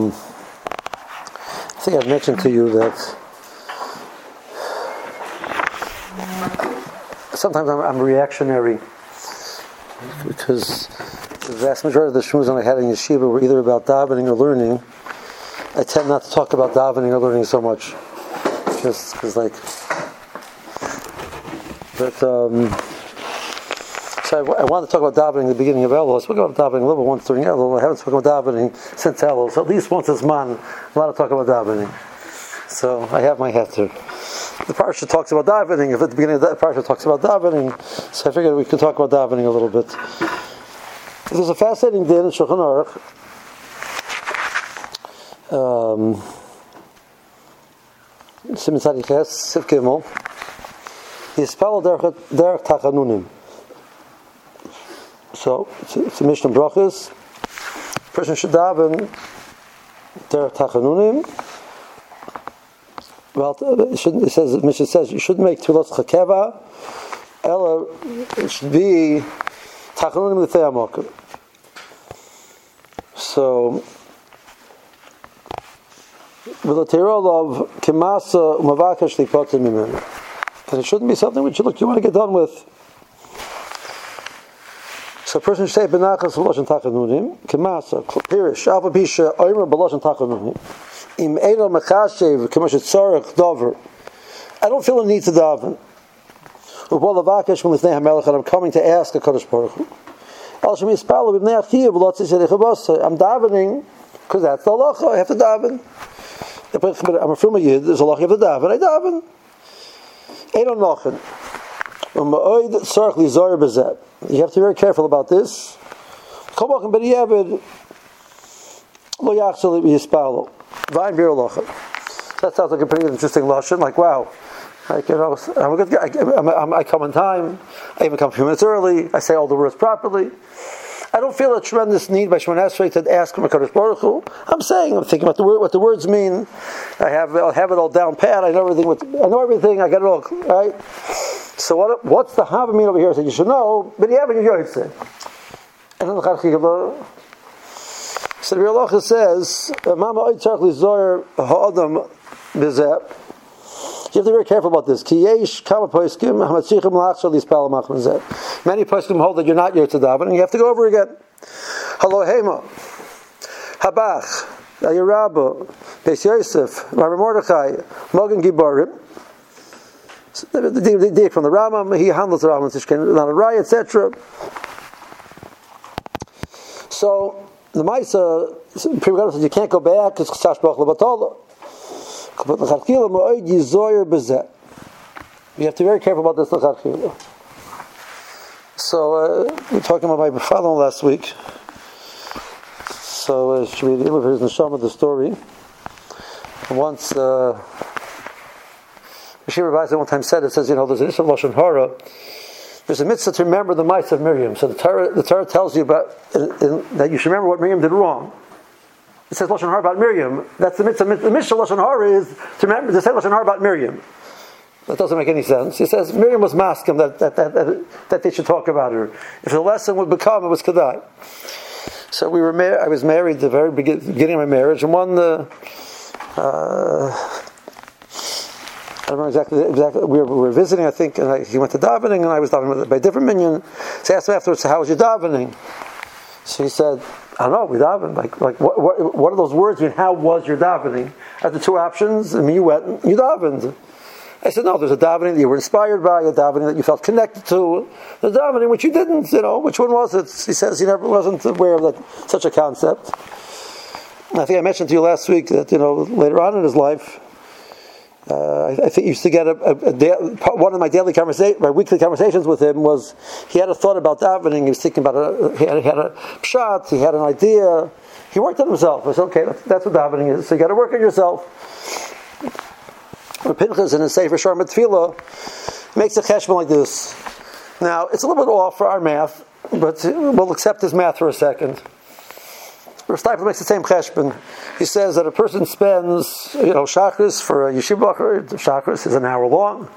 Um, I think I've mentioned to you that sometimes I'm, I'm reactionary because the vast majority of the shmuzim I had in yeshiva were either about davening or learning. I tend not to talk about davening or learning so much, just because like. But um, so I, I to talk about davening at the beginning of Elul. I spoke about davening a little bit once during Elul. I haven't spoken about davening since Elul. So at least once this month, I want to talk about davening. So I have my heter. The parsha talks about davening. If at the beginning of the parsha talks about davening, so I figured we could talk about davening a little bit. There's a fascinating din in Shulchan Aruch. Um, Simon Tzadiches, Siv Gimel. Yispel derech tachanunim. So it's, it's a Mishnah Brachas. Person should daven derech tachanunim. Well, it, shouldn't, it says Mishnah says you shouldn't make tefillos chakeva. Ella, it should be tachanunim l'tei So, with a tirol of kimasa umavakesh lipotim. And it shouldn't be something which you look you want to get done with. So a person say benachas b'loshen pirish alpha bisha oimer b'loshen im elo mechashev dover. I don't feel a need to daven. Avakesh from and I'm coming to ask a Kodesh Baruch Hu. I'm davening because that's the halacha. I have to daven. I'm a film yid. There's a halacha. Have to daven. I daven. Ain't on nochen. You have to be very careful about this. That sounds like a pretty interesting lesson. Like wow, I'm a good guy. I, I come on time. I even come a few minutes early. I say all the words properly. I don't feel a tremendous need by Shemon Esrei to ask him Hakadosh Baruch Hu. I'm saying, I'm thinking about the word, what the words mean. I have, I have it all down pat. I know everything. With, I know everything. I get it all right. So what? What's the Havamim over here? So you should know. But you have your say. And then the Chachikah. So the Real says, "Mama oitzarch lizoyer ha'adam bezep." You have to be very careful about this. Many poiskim hold that you're not yet to and you have to go over again. Hello, Hema, Habach, Ayirabba, Beis Yosef, Rabbi Mordechai, Mogen Gibarim. The day from the Rambam, he handles the Tishkin, not a Rai, etc. So the Maisa, says you can't go back because Chasash Baruch Lebatala. You have to be very careful about this So uh, we were talking about my father last week. So uh, should be able to show the story. Once uh, Yeshiva Rabbi one time said it says you know there's an issue of lashon hara. There's a mitzvah to remember the mice of Miriam. So the Torah, the Torah tells you about in, in, that you should remember what Miriam did wrong. It says Lashon Hara about Miriam. That's the mitzvah. The Mishnah Lashon Hara is to remember to say Lashon Hara about Miriam. That doesn't make any sense. He says Miriam was masking that, that, that, that, they should talk about her. If the lesson would become, it was Kedai. So we were mar- I was married the very beginning of my marriage, and one, uh, uh, I know exactly, exactly we, were, we were visiting, I think, and I, he went to davening, and I was davening by a different minyan. So I asked him afterwards, how was your davening? So he said, I don't know, we daven. Like, like what, what, what are those words mean? How was your davening? At the two options, I mean, you went, you davened. I said, no, there's a davening that you were inspired by, a davening that you felt connected to, the davening which you didn't, you know, which one was it? He says he never wasn't aware of that, such a concept. I think I mentioned to you last week that, you know, later on in his life, uh, I, I, think used to get a, a, a da- one of my daily conversations, my weekly conversations with him was he had a thought about davening. He was thinking about a, he had, he had a shot. He had an idea. He worked on himself. I said, okay, that's, that's what davening is. So you got to work on yourself. Pincus in his Sefer Sharma Tefillah makes a cheshbon like this. Now it's a little bit off for our math, but we'll accept his math for a second. Rav makes the same cheshbon. He says that a person spends, you know, chakras for a yeshiva, chakras is an hour long.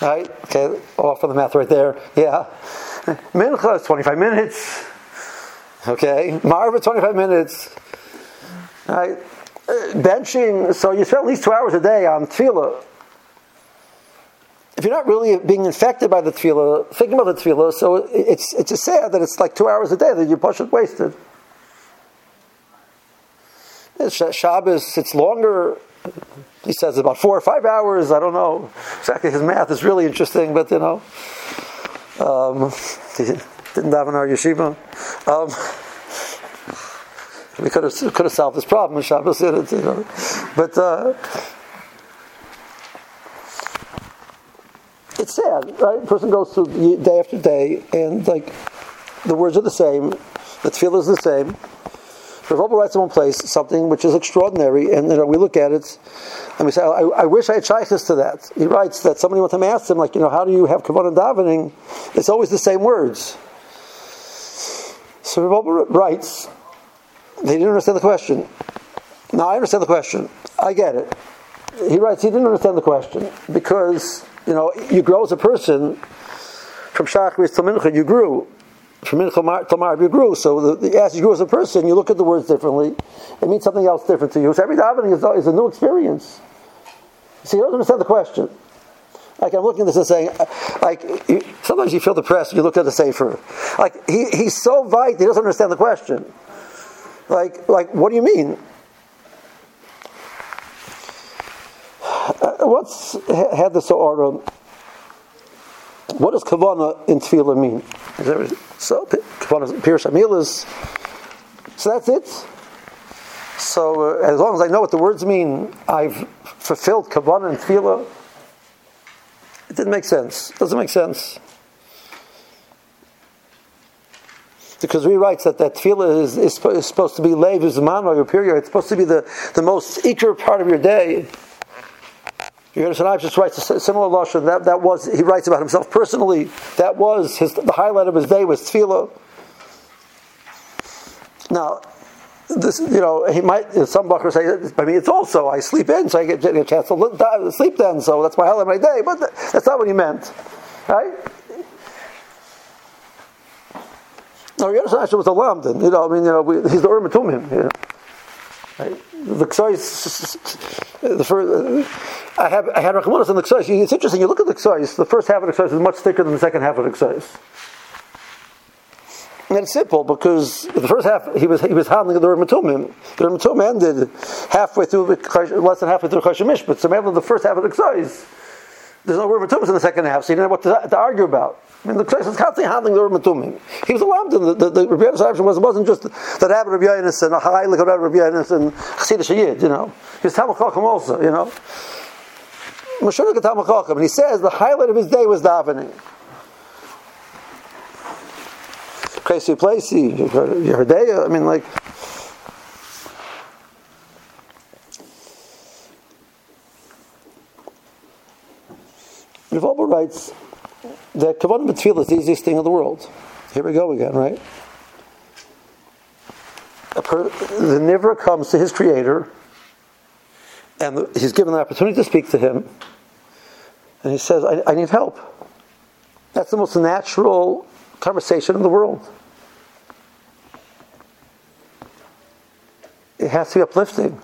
Right? Okay, off on the math right there. Yeah. Mincha is 25 minutes. Okay. Marva, 25 minutes. Right? Benching, so you spend at least two hours a day on tefillah. If you're not really being infected by the tefillah, thinking about the tefillah, so it's, it's just sad that it's like two hours a day that you push it wasted. Shabbos, it's longer. He says about four or five hours. I don't know exactly. His math is really interesting, but you know, um, didn't have in our yeshiva. Um, we could have could have solved this problem in Shabbos, you know. But uh, it's sad, right? Person goes through day after day, and like the words are the same, the tefillah is the same. Rav writes in one place something which is extraordinary, and you know, we look at it and we say, I, I wish I had shaykhs to that. He writes that somebody one time asked him, like, you know, how do you have kavanah davening? It's always the same words. So Rav writes, they didn't understand the question. Now I understand the question. I get it. He writes, he didn't understand the question because, you know, you grow as a person from Shachris to Mincha, you grew to Marv, you grew. So the, as you grew as a person, you look at the words differently. It means something else different to you. So every davening is, is a new experience. See, you don't understand the question. Like I'm looking at this and saying, like sometimes you feel depressed. You look at the sefer. Like he, he's so vital, he doesn't understand the question. Like like what do you mean? Uh, what's had the order? What does kavana in tefillah mean? So pirush amilas. So that's it. So uh, as long as I know what the words mean, I've fulfilled kavana and tefillah. It didn't make sense. Doesn't make sense. Because he writes that that tefillah is, is, is supposed to be leiv zman or your period. It's supposed to be the, the most eager part of your day. Yonis Hanayim just writes a similar lashon. That that was he writes about himself personally. That was his the highlight of his day was tefillah. Now, this you know he might some buckers say I mean it's also I sleep in so I get, a chance to sleep then so that's my highlight of my day. But that's not what he meant, right? No, Yonis Hanayim was a lamdan. You know, I mean, you know, we, he's the Urim Tumim. You know. Right? The the first, I have I had Rachmanis on the Ksois. It's interesting. You look at the Ksois. The first half of the Ksois is much thicker than the second half of the Ksois. And it's simple because the first half he was he was handling the Urim Tumim. The Urim Tumim ended halfway through the less than halfway through the Mishpat. So maybe the first half of the Ksois, there's no Urim Tumim in the second half, so you didn't know what to, to argue about. I mean, the Ksois was constantly handling the Urim Tumim. He was a Lamdan. The, the, the Rabbi Yonis was wasn't just the, Rabbi Rabbi Yonis and a high like Rabbi and Chassidus Shayid, you know. He was Talmud also, you know. And he says the highlight of his day was davening. Crazy placey, Yehudeya, I mean, like. Revolver writes that Kavanah B'Tfilah is the easiest thing in the world. Here we go again, right? Per, the Nivra comes to his creator, and he's given the opportunity to speak to him, and he says, I, I need help. That's the most natural conversation in the world. It has to be uplifting.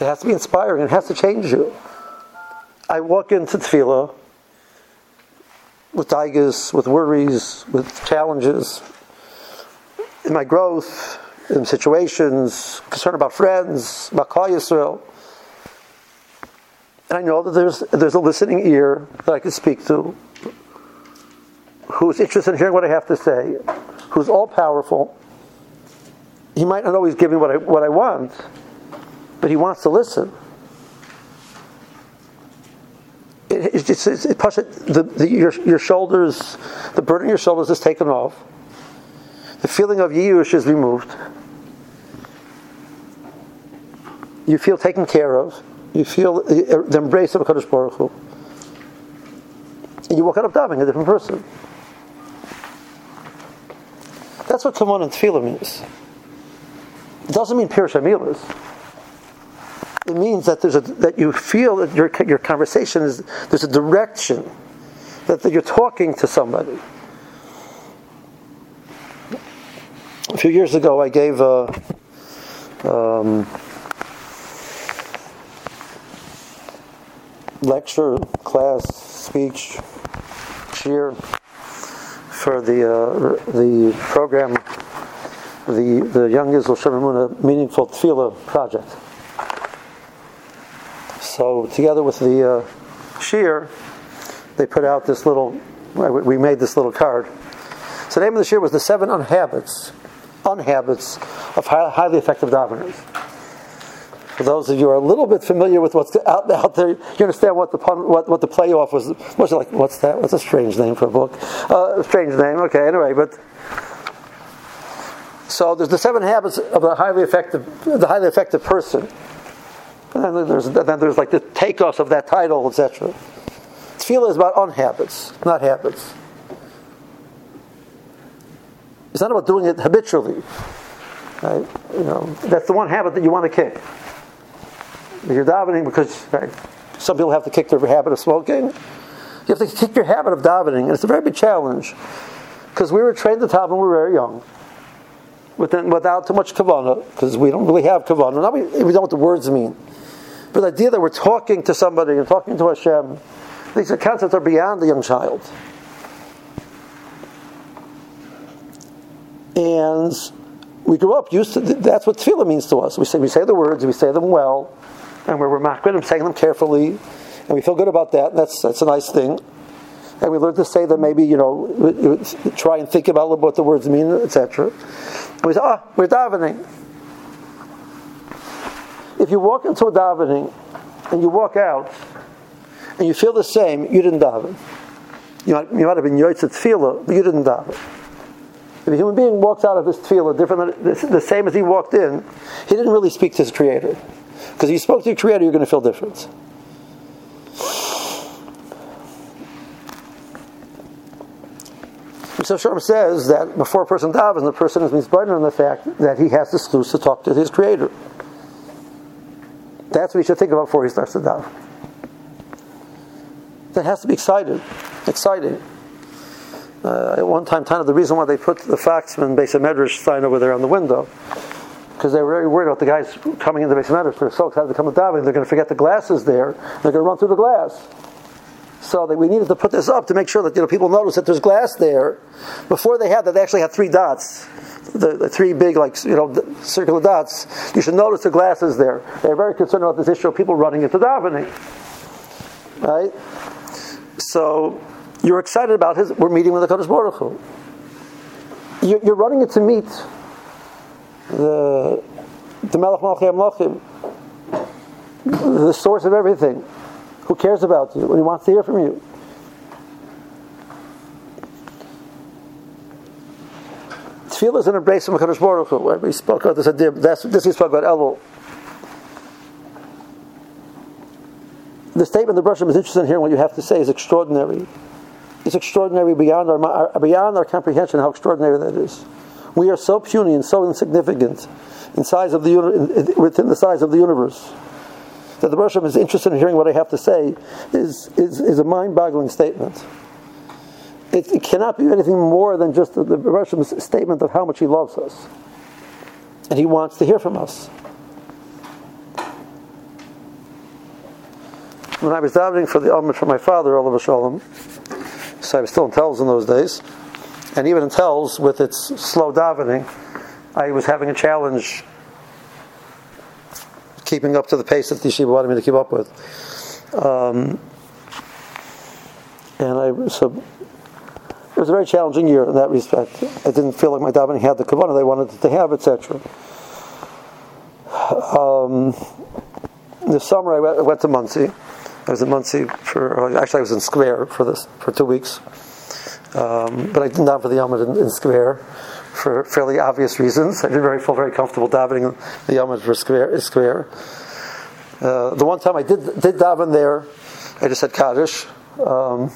It has to be inspiring. It has to change you. I walk into tefillah with tigers, with worries, with challenges in my growth, in situations, concern about friends, about Klal Yisrael. And I know that there's, there's a listening ear that I can speak to who's interested in hearing what I have to say, who's all powerful. He might not always give me what I, what I want, but he wants to listen. It, it's just it's, it, the, the, your, your shoulders, the burden on your shoulders is taken off. The feeling of yish is removed. You feel taken care of. You feel the, the embrace of Kaddish Baruch Hu. And you walk out of davening a different person. That's what Kavan and Tefillah means. It doesn't mean Pirush Amilas. It means that there's a, that you feel that your your conversation is there's a direction that, that you're talking to somebody. A few years ago, I gave a, um, lecture, class, speech, cheer for the uh, the program, the the Young Israel Shemamuna Meaningful Tefillah project. So together with the uh, shear, they put out this little. We made this little card. So the name of the shear was the seven unhabits, unhabits of highly effective daveners. For those of you who are a little bit familiar with what's out, out there, you understand what the pun, what, what the playoff was. Was like, what's that? What's a strange name for a book? Uh, strange name. Okay, anyway, but so there's the seven habits of the highly effective, the highly effective person. And then there's, then there's like the takeoffs of that title, etc. Tefillah is about unhabits, not habits. It's not about doing it habitually. Right? You know, that's the one habit that you want to kick. You're davening because right, some people have to kick their habit of smoking. You have to kick your habit of davening, and it's a very big challenge because we were trained to daven when we were very young, within, without too much kavanah, because we don't really have kavanah. Now we, we know what the words mean, but the idea that we're talking to somebody and talking to Hashem, these concepts are beyond the young child. And we grew up used to that's what tefillah means to us. We say we say the words, we say them well, and we're makbid and saying them carefully, and we feel good about that. That's that's a nice thing. And we learn to say them maybe you know try and think about what the words mean, etc. We say, ah, oh, we're davening. If you walk into a davening and you walk out and you feel the same, you didn't daven. You might, you might have been yotzet tefillah, but you didn't daven. If a human being walks out of his tefillah different than the same as he walked in, he didn't really speak to his creator. Because you spoke to your creator, you're going to feel different. So Sharm says that before a person davens, the person is misburned on the fact that he has the sluice to talk to his creator. That's what he should think about before he starts to daven. That has to be excited, exciting. Uh, at one time, kind of the reason why they put the Foxman base of Medrash sign over there on the window because they were very worried about the guys coming into the base Medrash. They're so excited to come to davening, they're going to forget the glasses there. They're going to run through the glass. So they, we needed to put this up to make sure that you know people notice that there's glass there. Before they had that, they actually had three dots, the, the three big like you know circular dots. You should notice the glasses there. They're very concerned about this issue of people running into davening, right? So you're excited about his. We're meeting with the Kodesh Baruch Hu. You're running it to meet the the Melech Malchei Amlachim, the source of everything, who cares about you and he wants to hear from you. Tefillah is an embrace from Hakadosh Baruch Hu. We spoke about this. That's this we spoke about Elul. The statement the Brushim is interested in hearing what you have to say is extraordinary. It's extraordinary beyond our, our, beyond our comprehension how extraordinary that is. We are so puny and so insignificant in size of the uni- within the size of the universe that the Rosh is interested in hearing what I have to say is, is, is a mind-boggling statement. It, it, cannot be anything more than just the, the Rosh statement of how much he loves us. And he wants to hear from us. When I was davening for the Almond for my father, Oliver Shalom, so I was still in Telz in those days. And even Telz, with its slow davening, I was having a challenge keeping up to the pace that the yeshiva wanted me to keep up with. Um, and I so it was a very challenging year in that respect. I didn't feel like my davening had the kavanah they wanted it to have, etc. Um, this summer I went, I went to Monsey. I was in Monsey for actually I was in Square for this for two weeks, um, but I didn't daven for the Yom in, in, Square for fairly obvious reasons. I didn't very feel very comfortable davening the Yom for Square. Square. Uh, the one time I did did daven there, I just said Kaddish. Um,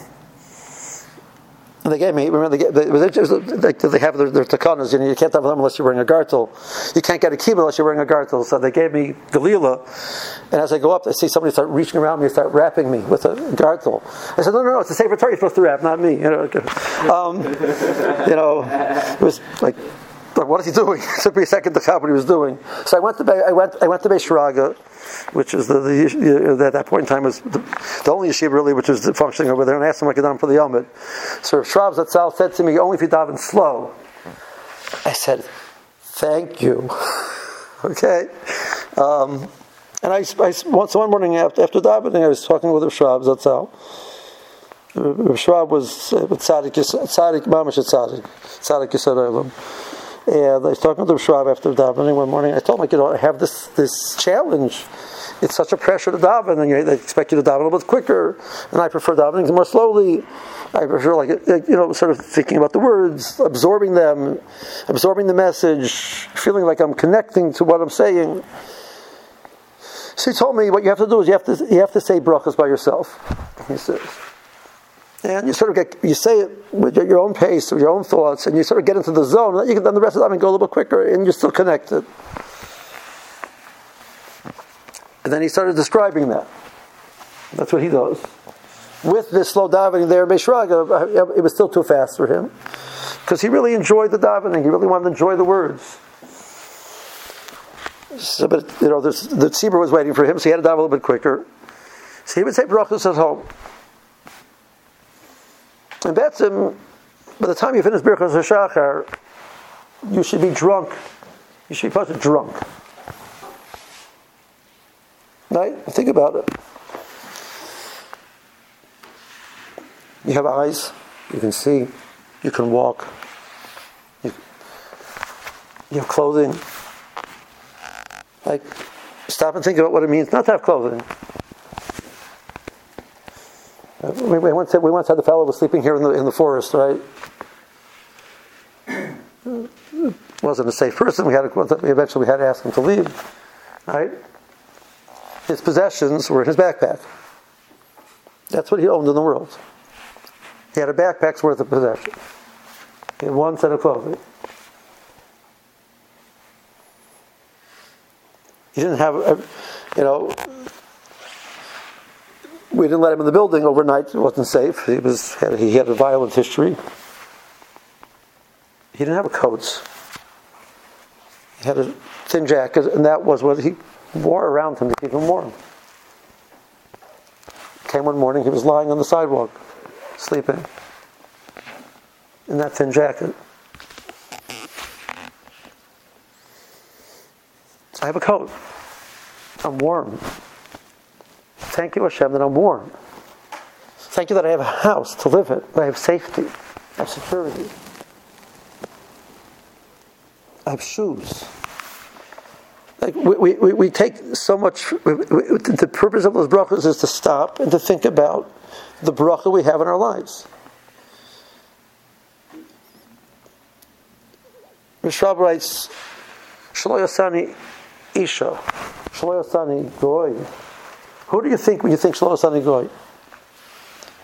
and they gave me, remember, they, they, they, they have their, their takanas, you know, you can't have them unless you're wearing a gartel. You can't get a kibbutz unless you're wearing a gartel. So they gave me Galila, and as I go up, I see somebody start reaching around me and start wrapping me with a gartel. I said, no, no, no, it's the Sefer Torah you're supposed to wrap, not me. You know, um, you know it was like Like, what is he doing? it took me a second to count what he was doing. So I went to I went I went to Beis Shraga, which is the, the, at that point in time was the, the only yeshiva really which was functioning over there, and I asked him what I could for the Yomid. So Shrabs Zatzal said to me, "Only if you daven slow." I said, "Thank you." okay. Um, and I, I, so one morning after, after davening, I was talking with Shrabs Zatzal. Shrab was uh, tzaddik, tzaddik, mamash tzaddik, tzaddik Yisraelim. And I was talking to the Shrab after davening one morning. I told him, like, you know, I have this this challenge. It's such a pressure to daven, and they expect you to daven a little bit quicker. And I prefer davening more slowly. I prefer, like, you know, sort of thinking about the words, absorbing them, absorbing the message, feeling like I'm connecting to what I'm saying. So he told me what you have to do is you have to you have to say brachas by yourself. He says and you sort of get you say it with your own pace, with your own thoughts, and you sort of get into the zone. You can then the rest of the time go a little quicker, and you're still connected. And then he started describing that. That's what he does. With this slow davening there, Beis Shraga, uh, it was still too fast for him because he really enjoyed the davening. He really wanted to enjoy the words. So, but you know, the tzibur was waiting for him, so he had to dive a little bit quicker. So he would say brachos at home. And Betzim, um, by the time you finish Birchas HaShachar, you should be drunk. You should be probably drunk. Right? Think about it. You have eyes, you can see, you can walk, you, you have clothing. Like, stop and think about what it means not to have clothing. We, we, once had, we once had the fellow was sleeping here in the in the forest, right? wasn't a safe person. We had to, eventually we had to ask him to leave, right? His possessions were in his backpack. That's what he owned in the world. He had a backpack's worth of possessions. He had one set of clothing. He didn't have, you know, we didn't let him in the building overnight. It wasn't safe. He was he had a violent history. He didn't have a coat. He had a thin jacket, and that was what he wore around him to keep him warm. Came one morning, he was lying on the sidewalk, sleeping in that thin jacket. I have a coat. I'm warm. Thank you, Hashem, that I'm warm. Thank you that I have a house to live in, I have safety, I have security. I have shoes. Like we, we, we take so much, we, we, the purpose of those brachas is to stop and to think about the bracha we have in our lives. Mishrab writes, Shaloyasani Isha, Shaloyasani Goy. Who do you think when you think Shlomo Sani Goy?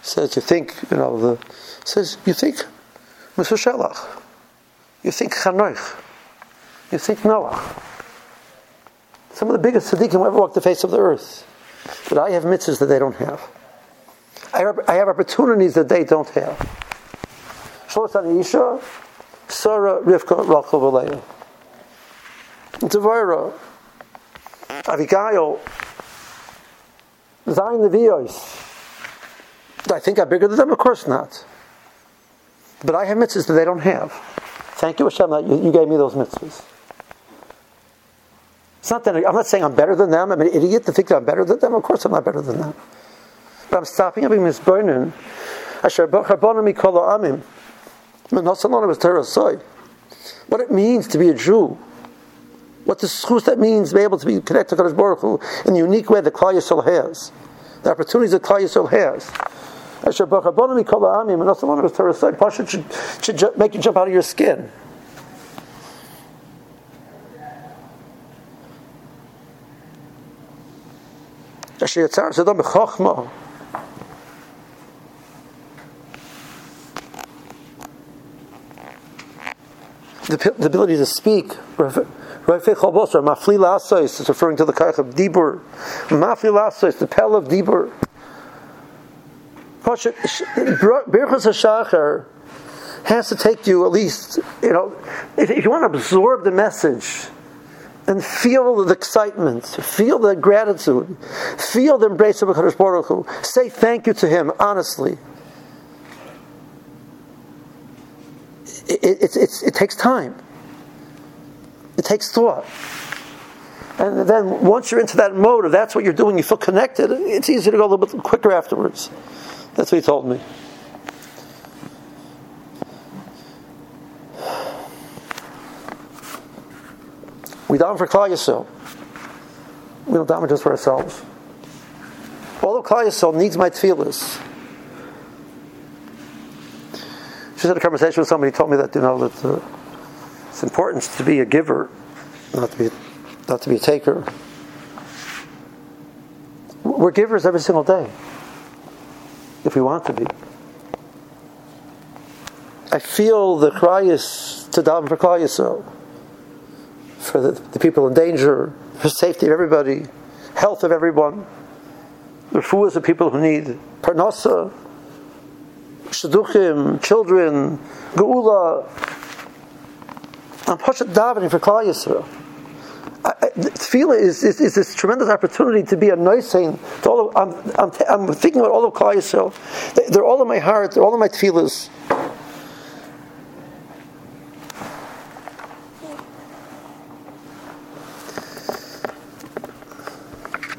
Says you think, you know, the says you think Mr. Shelach. You think Chanoich. You think Noah. Some of the biggest tzaddikim who ever walked the face of the earth. But I have mitzvahs that they don't have. I have, I have opportunities that they don't have. Shlomo Sani Isha, Sarah, Rivka, Rachel, Valeah. Devorah, Zayin Levios. Do I think I'm bigger than them? Of course not. But I have mitzvahs that they don't have. Thank you, Hashem, that you, you gave me those mitzvahs. It's not that I'm not saying I'm better than them. I'm an idiot to think that I'm better than them. Of course, I'm not better than them. But I'm stopping up in misburning. Asher b'charbonu mikol amim. What it means to be a Jew what the schus that means to be able to be connected to Kadosh Baruch Hu in the unique way that Klal Yisrael has, the opportunities that Klal Yisrael has. Asher b'chabonu mikol ha'amim and also his Torah side, Pasha should, should make you jump out of your skin. Asher yatzar zedom b'chochma. The, the ability to speak Mafli Lasois is referring to the Kaich of Dibur. Mafli Lasois, the Pell of Dibur. Birchas HaShachar has to take you at least, you know, if, if you want to absorb the message and feel the excitement, feel the gratitude, feel the embrace of HaKadosh Baruch Hu, say thank you to Him honestly. It, it, it takes time. It takes thought. And then once you're into that mode of that's what you're doing, you feel connected, it's easy to go a little bit quicker afterwards. That's what he told me. We daven for Klal Yisrael. We don't daven just for ourselves. All Klal Yisrael needs my tefillahs. Just had a conversation with somebody who told me that you know that uh, it's important to be a giver, not to be not to be a taker. We're givers every single day, if we want to be. I feel the cry is to daven for Klal Yisrael for the, the, people in danger, for safety of everybody, health of everyone, the refuahs of people who need parnasa, shidduchim, children, geula. I'm Pashat davening for Klal Yisrael. Tefillah is, is, is, this tremendous opportunity to be a nice thing. To all of, I'm, I'm, I'm, thinking about all of Klal Yisrael. They're all in my heart. They're all in my tefillahs.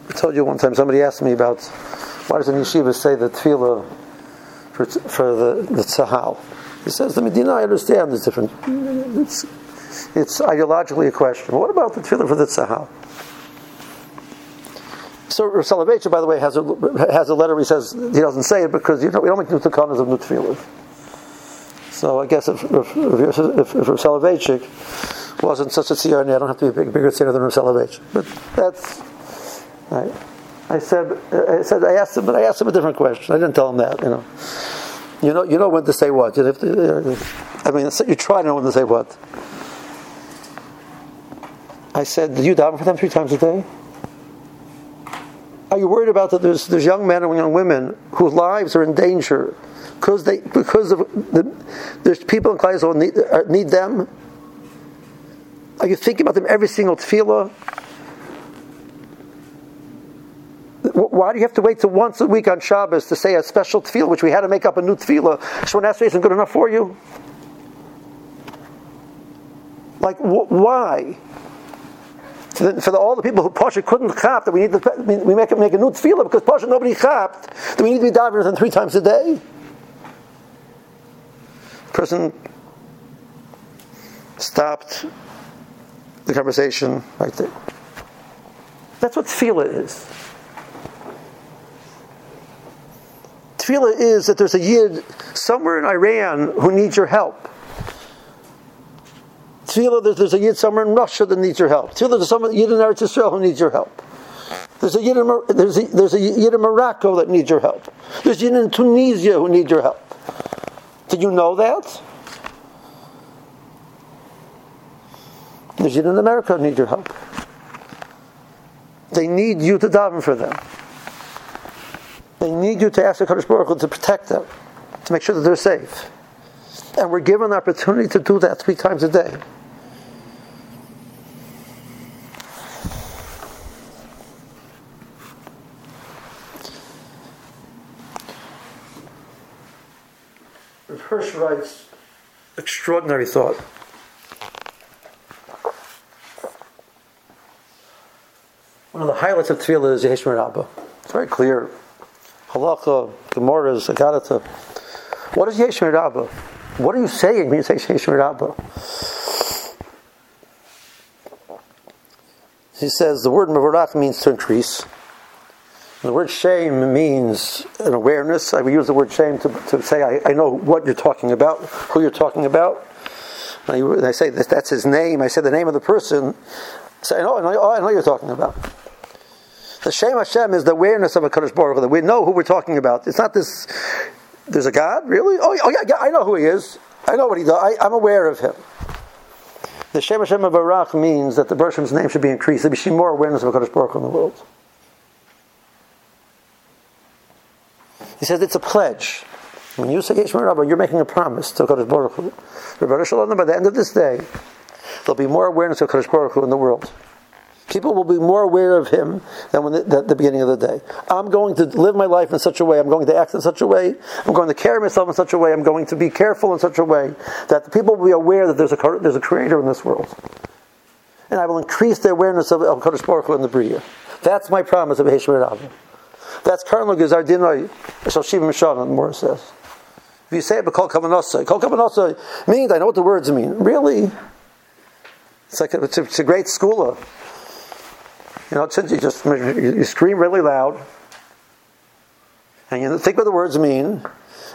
I told you one time, somebody asked me about why does the yeshiva say the tefillah for, for the, the tzahal? He says, the Medina, I understand, is different. It's, it's ideologically a question. What about the tefillah for the tzahal? So Rav by the way, has a, has a letter he says he doesn't say it because you know, we don't make new takanas of new tefillah. So I guess if, if, if, if, wasn't such a tziyarni, I don't have to be a big, bigger tziyar than Rav Soloveitchik. But that's? I said, I said, I asked him, but I asked him a different question. I didn't tell him that, you know. You know, you know when to say what. You have to, uh, I mean, you try to know when to say what. I said, do you daven for them three times a day? Are you worried about that? There's, there's young men and young women whose lives are in danger because they because of the, there's people in Klal need, uh, need them. Are you thinking about them every single tefillah? Why do you have to wait till once a week on Shabbos to say a special tefillah, which we had to make up a new tefillah? Shemon Esrei isn't good enough for you? Like, wh- why? For, the, for the, all the people who Pasha couldn't chap, that we need to we make, make a new tefillah because Pasha nobody chapped, that we need to be diving them three times a day. Person stopped the conversation right there. That's what tefillah is. tefillah is that there's a yid somewhere in Iran who needs your help. Tefillah that there's a yid somewhere in Russia that needs your help. Tefillah there's a yid in Eretz Israel who needs your help. There's a, yid in, there's, a, there's a yid in Morocco that needs your help. There's a yid in Tunisia who needs your help. Did you know that? There's yid in America who needs your help. They need you to daven for them. They need you to ask the Kadosh Baruch Hu to protect them, to make sure that they're safe. And we're given the opportunity to do that three times a day. Hirsch writes, extraordinary thought. One of the highlights of Tefillah is Yehesh Abba. It's very clear halacha, Gemara's, Agadata. What is Yesh Rabba? What are you saying when you say Yesh Rabba? He says the word Mavarach means to increase. The word shame means an awareness. I use the word shame to, to say I, I know what you're talking about, who you're talking about. And I, say that that's his name. I say the name of the person. I say, I know, I know, I know you're talking about. The Shem Hashem is the awareness of a Kaddish Baruch that we know who we're talking about. It's not this. There's a God, really? Oh, oh yeah, yeah, I know who He is. I know what He does. I, am aware of Him. The Shem Hashem of Barak means that the Bershom's name should be increased. There should be more awareness of a Kaddish Baruch in the world. He says it's a pledge. When you say Yeshua Rabba, you're making a promise to Kodesh Baruch Hu. By the end of this day, there'll be more awareness of Kodesh Baruch Hu in the world. People will be more aware of him than when the, the, the, beginning of the day. I'm going to live my life in such a way, I'm going to act in such a way, I'm going to carry myself in such a way, I'm going to be careful in such a way that the people will be aware that there's a, there's a creator in this world. And I will increase the awareness of, of Kodesh Baruch Hu in the Bria. That's my promise of Heshmer Rabba. That's Karno Gezar Dinoi, Shal Shiva Mishana, the Morah says. If you say it, but Kol Kavanasa, Kol Kavanasa means, I know what the words mean. Really? It's like a, it's, a, it's a great schooler. You know, since you just you scream really loud, and you think what the words mean,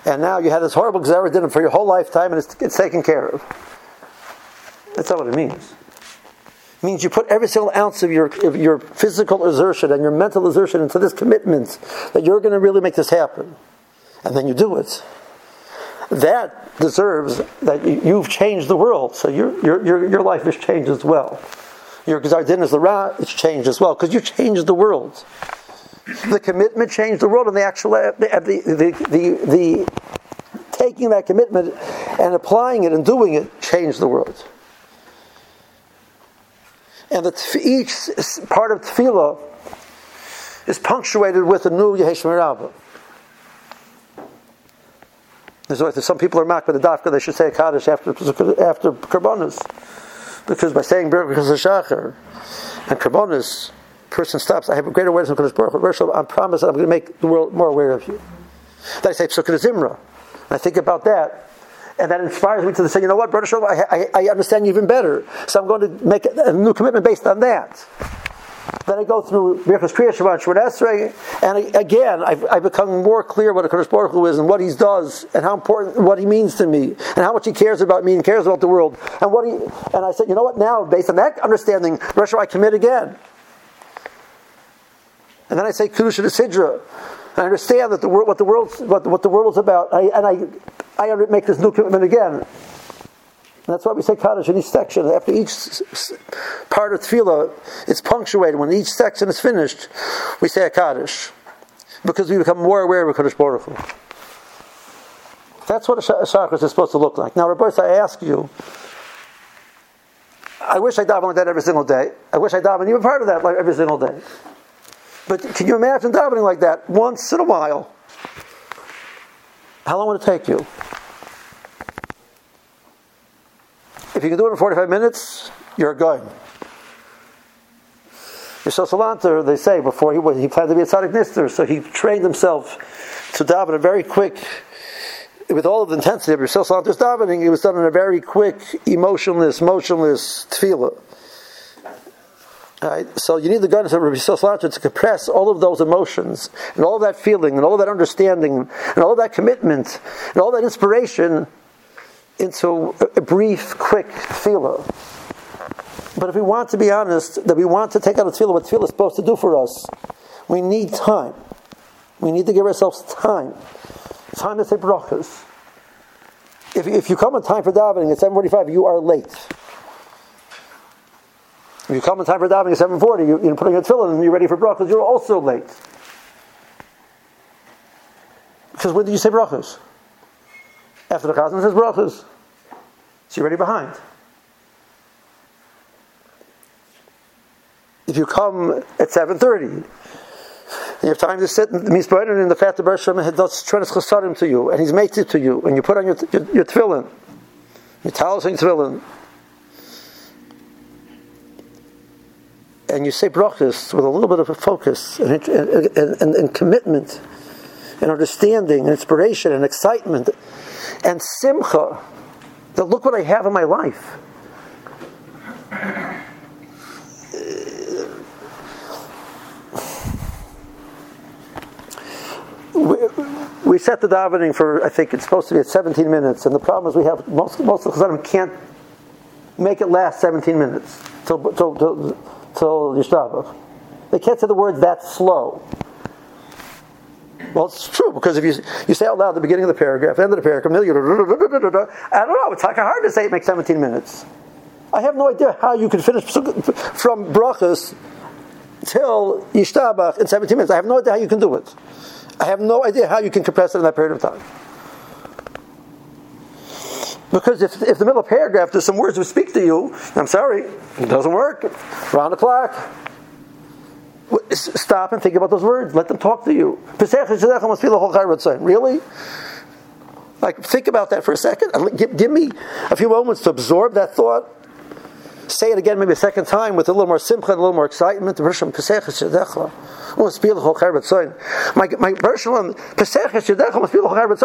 and now you had this horrible dinner for your whole lifetime, and it's, it's taken care of. That's not what it means. Means you put every single ounce of your, of your physical exertion and your mental exertion into this commitment that you're going to really make this happen. And then you do it. That deserves that you've changed the world. So your, your, your, your life has changed as well your Gzar Din is Ra, it's changed as well, because you changed the world. The commitment changed the world, and the actual, the, the, the, the, taking that commitment and applying it and doing it changed the world. And the, each part of tefillah is punctuated with a new Yeheshmer Rabbah. Some people are mocked by the dafka, they should say a Kaddish after, after Karbonis because by saying because of Shachar and Karbonis, person stops. I have a greater awareness of Kodesh Baruch Hu. I promise that I'm going to make the world more aware of you. Then I say Psukkah Zimra. I think about that. And that inspires me to say, you know what, Brother Shalom, I, I, I understand you even better. So I'm going to make a new commitment based on that. Then I go through Birchas Kriya Shabbat Esrei, and again, I've, I've, become more clear what a Kodesh Baruch Hu is and what He does, and how important, what He means to me, and how much He cares about me and cares about the world, and what He. And I said, you know what? Now, based on that understanding, Rosh I commit again. And then I say Kedusha Sidra. I understand that the world, what the world, what, what the world is about, I, and I, I make this new commitment again. And that's why we say Kaddish in each section. After each part of Tefillah, it's punctuated. When each section is finished, we say a Kaddish. Because we become more aware of Kaddish Baruch Hu. That's what a Shachris is supposed to look like. Now, Roberta, I ask you, I wish I davened like that every single day. I wish I davened even part of that like every single day. But can you imagine davening like that once in a while? How long would it take you? If you can do it in 45 minutes, you're going. Yisrael Salanter, they say, before he was, he planned to be a tzaddik nister, so he trained himself to daven a very quick, with all of the intensity of Yisrael Salanter's davening, it was done in a very quick, emotionless, motionless tefillah. Right? So you need the guidance of Rabbi Yisrael to compress all of those emotions and all that feeling and all that understanding and all that commitment and all that inspiration into a brief, quick tefillah. But if we want to be honest, that we want to take out a tefillah, what tefillah is supposed to do for us, we need time. We need to give ourselves time. Time to say brachas. If, if you come on time for davening at 7.45, you are late. If you come on time for davening at 7.40, you, you're putting a tefillah and you're ready for brachas, you're also late. Because when did you say brachas? After the chazan says brachas. So you're already behind. If you come at 7.30, you have time to sit in the Mizbein in the Fat Bershom and does Trenis to you, and he's made it to you, and you put on your, your, your tefillin, your talis and tefillin, and you say brachas with a little bit of a focus and, and, and, and commitment and understanding and inspiration and excitement and simcha that look what I have in my life. We, set the davening for I think it's supposed to be at 17 minutes, and the problem is we have most most of the Chazanim can't make it last 17 minutes till, till Yishtabach. They can't say the words that slow. Well, it's true because if you you say out loud the beginning of the paragraph, end of the paragraph, I don't know. It's like hard to say it makes 17 minutes. I have no idea how you can finish from brachas till yishtabach in 17 minutes. I have no idea how you can do it. I have no idea how you can compress it in that period of time. Because if, if the middle of paragraph there's some words that speak to you, I'm sorry, it doesn't work. Round the clock. Stop and think about those words. Let them talk to you. Really? Like, think about that for a second. Give, give me a few moments to absorb that thought. Say it again, maybe a second time, with a little more simcha and a little more excitement. Oh, my my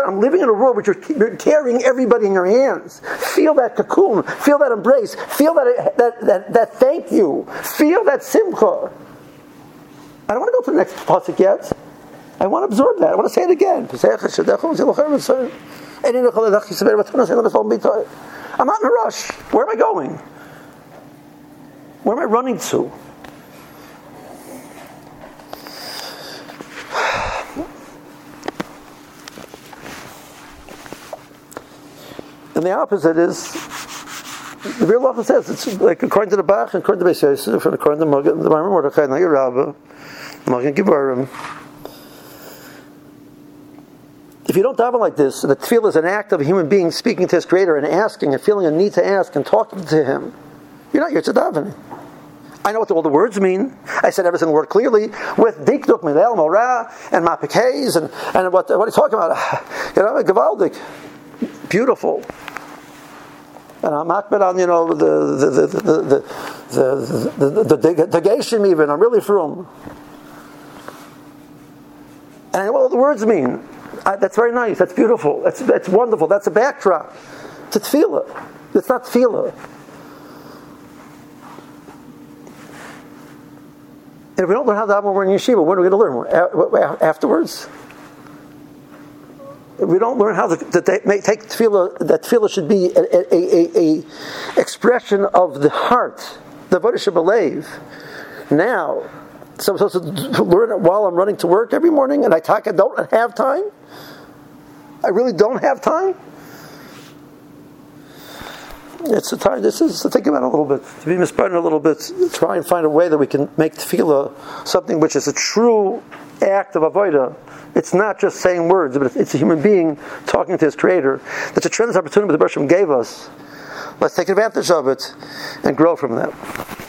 I'm living in a world which you're, you're carrying everybody in your hands. Feel that cocoon. Feel that embrace. Feel that that that, that thank you. Feel that simcha. I don't want to go to the next pasuk yet. I want to absorb that. I want to say it again. I'm not in a rush. Where am I going? Where am I running to? And the opposite is the real law says it's like according to the Bach and according to Beis Yosef and according to the Maimon Mordechai and the Rabbah, Magen Gibarim. If you don't daven like this, the tefillah is an act of a human being speaking to his creator and asking and feeling a need to ask and talking to him. You're not to davening. I know what all the words mean. I said every single word clearly with dikduk, milel, mora, and mapikes, and, and what, what are you talking about? You know, gavaldik. Beautiful. And I'm akbid on, you know, the the the the the the, the, the, the, the even. I'm really from. And I know what all the words mean. I, that's very nice. That's beautiful. That's, that's wonderful. That's a backdrop to tefillah. It's not tefillah. And if we don't learn how to daven when we're in yeshiva, when are we going to learn? Afterwards? If we don't learn how to, to take tefillah, that tefillah should be a, a, a, a expression of the heart, the Vodah believe. Now, so I'm supposed to learn it while I'm running to work every morning, and I talk. I don't have time. I really don't have time. It's a time. This is to think about it a little bit, to be misspent a little bit, try and find a way that we can make tefillah something which is a true act of avodah. It's not just saying words, but it's a human being talking to his creator. That's a tremendous opportunity that the Bershom gave us. Let's take advantage of it and grow from that.